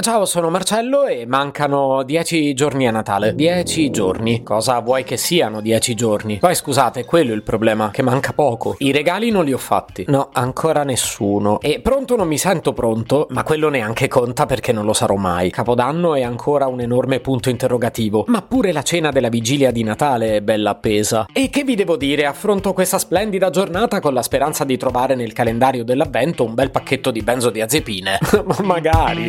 Ciao, sono Marcello e mancano dieci giorni a Natale. Dieci giorni. Cosa vuoi che siano dieci giorni? Poi scusate, quello è il problema, che manca poco. I regali non li ho fatti. No, ancora nessuno. E pronto non mi sento pronto, ma quello neanche conta perché non lo sarò mai. Capodanno è ancora un enorme punto interrogativo. Ma pure la cena della vigilia di Natale è bella appesa. E che vi devo dire, affronto questa splendida giornata con la speranza di trovare nel calendario dell'avvento un bel pacchetto di benzodiazepine. ma magari.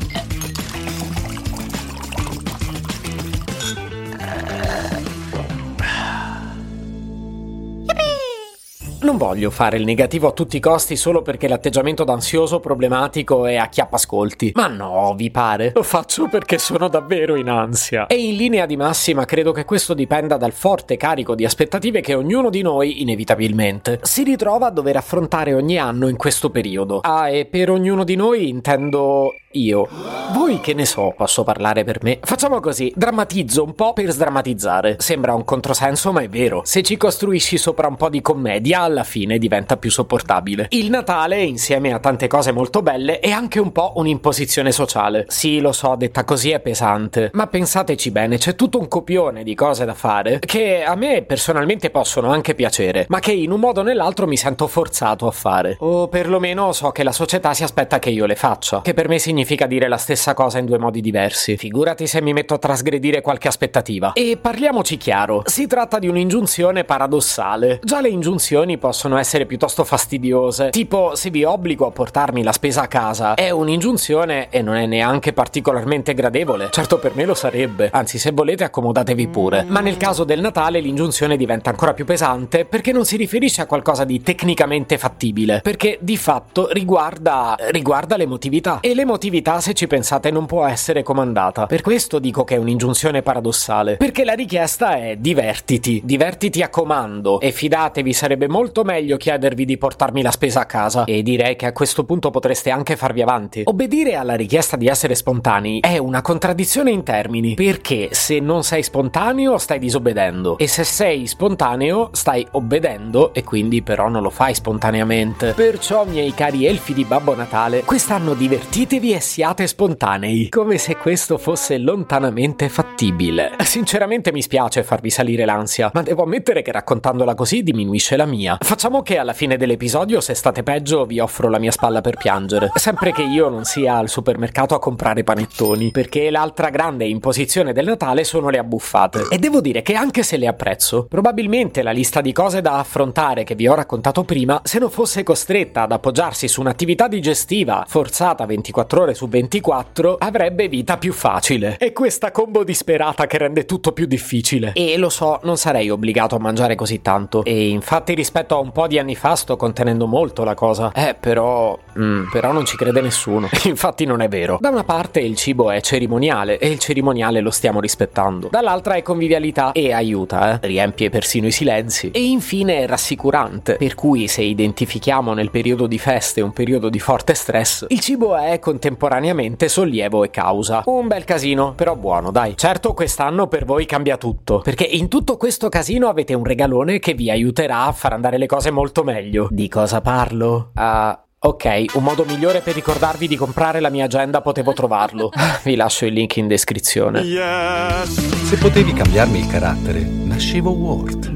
Non voglio fare il negativo a tutti i costi solo perché l'atteggiamento d'ansioso problematico è a chiappascolti. Ma no, vi pare? Lo faccio perché sono davvero in ansia. E in linea di massima credo che questo dipenda dal forte carico di aspettative che ognuno di noi, inevitabilmente, si ritrova a dover affrontare ogni anno in questo periodo. Ah, e per ognuno di noi intendo io. Voi che ne so, posso parlare per me. Facciamo così, drammatizzo un po' per sdrammatizzare. Sembra un controsenso, ma è vero. Se ci costruisci sopra un po' di commedia, alla fine diventa più sopportabile. Il Natale, insieme a tante cose molto belle, è anche un po' un'imposizione sociale. Sì, lo so, detta così è pesante, ma pensateci bene, c'è tutto un copione di cose da fare che a me personalmente possono anche piacere, ma che in un modo o nell'altro mi sento forzato a fare. O perlomeno so che la società si aspetta che io le faccia, che per me significa dire la stessa cosa in due modi diversi. Figurati se mi metto a trasgredire qualche aspettativa. E parliamoci chiaro, si tratta di un'ingiunzione paradossale. Già le ingiunzioni possono essere piuttosto fastidiose. Tipo, se vi obbligo a portarmi la spesa a casa, è un'ingiunzione e non è neanche particolarmente gradevole. Certo per me lo sarebbe. Anzi, se volete accomodatevi pure. Ma nel caso del Natale l'ingiunzione diventa ancora più pesante perché non si riferisce a qualcosa di tecnicamente fattibile, perché di fatto riguarda riguarda l'emotività. E l'emotività, se ci pensate, non può essere comandata. Per questo dico che è un'ingiunzione paradossale, perché la richiesta è divertiti, divertiti a comando e fidatevi sarebbe molto molto meglio chiedervi di portarmi la spesa a casa e direi che a questo punto potreste anche farvi avanti. Obbedire alla richiesta di essere spontanei è una contraddizione in termini, perché se non sei spontaneo stai disobbedendo e se sei spontaneo stai obbedendo e quindi però non lo fai spontaneamente. Perciò, miei cari elfi di Babbo Natale, quest'anno divertitevi e siate spontanei, come se questo fosse lontanamente fattibile. Sinceramente mi spiace farvi salire l'ansia, ma devo ammettere che raccontandola così diminuisce la mia. Facciamo che alla fine dell'episodio, se state peggio, vi offro la mia spalla per piangere. Sempre che io non sia al supermercato a comprare panettoni, perché l'altra grande imposizione del Natale sono le abbuffate. E devo dire che anche se le apprezzo, probabilmente la lista di cose da affrontare che vi ho raccontato prima, se non fosse costretta ad appoggiarsi su un'attività digestiva forzata 24 ore su 24, avrebbe vita più facile. È questa combo disperata che rende tutto più difficile. E lo so, non sarei obbligato a mangiare così tanto. E infatti rispetto a un po' di anni fa sto contenendo molto la cosa. Eh, però. Mm, però non ci crede nessuno. Infatti non è vero. Da una parte il cibo è cerimoniale e il cerimoniale lo stiamo rispettando. Dall'altra è convivialità e aiuta, eh. Riempie persino i silenzi. E infine è rassicurante. Per cui se identifichiamo nel periodo di feste un periodo di forte stress, il cibo è contemporaneamente sollievo e causa. Un bel casino, però buono, dai. Certo quest'anno per voi cambia tutto, perché in tutto questo casino avete un regalone che vi aiuterà a far andare le cose molto meglio. Di cosa parlo? Ah. Uh, Ok, un modo migliore per ricordarvi di comprare la mia agenda potevo trovarlo. Vi lascio il link in descrizione. Yes. Se potevi cambiarmi il carattere, nascevo Word.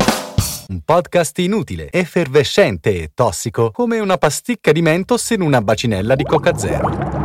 Un podcast inutile, effervescente e tossico, come una pasticca di mentos in una bacinella di Coca Zero.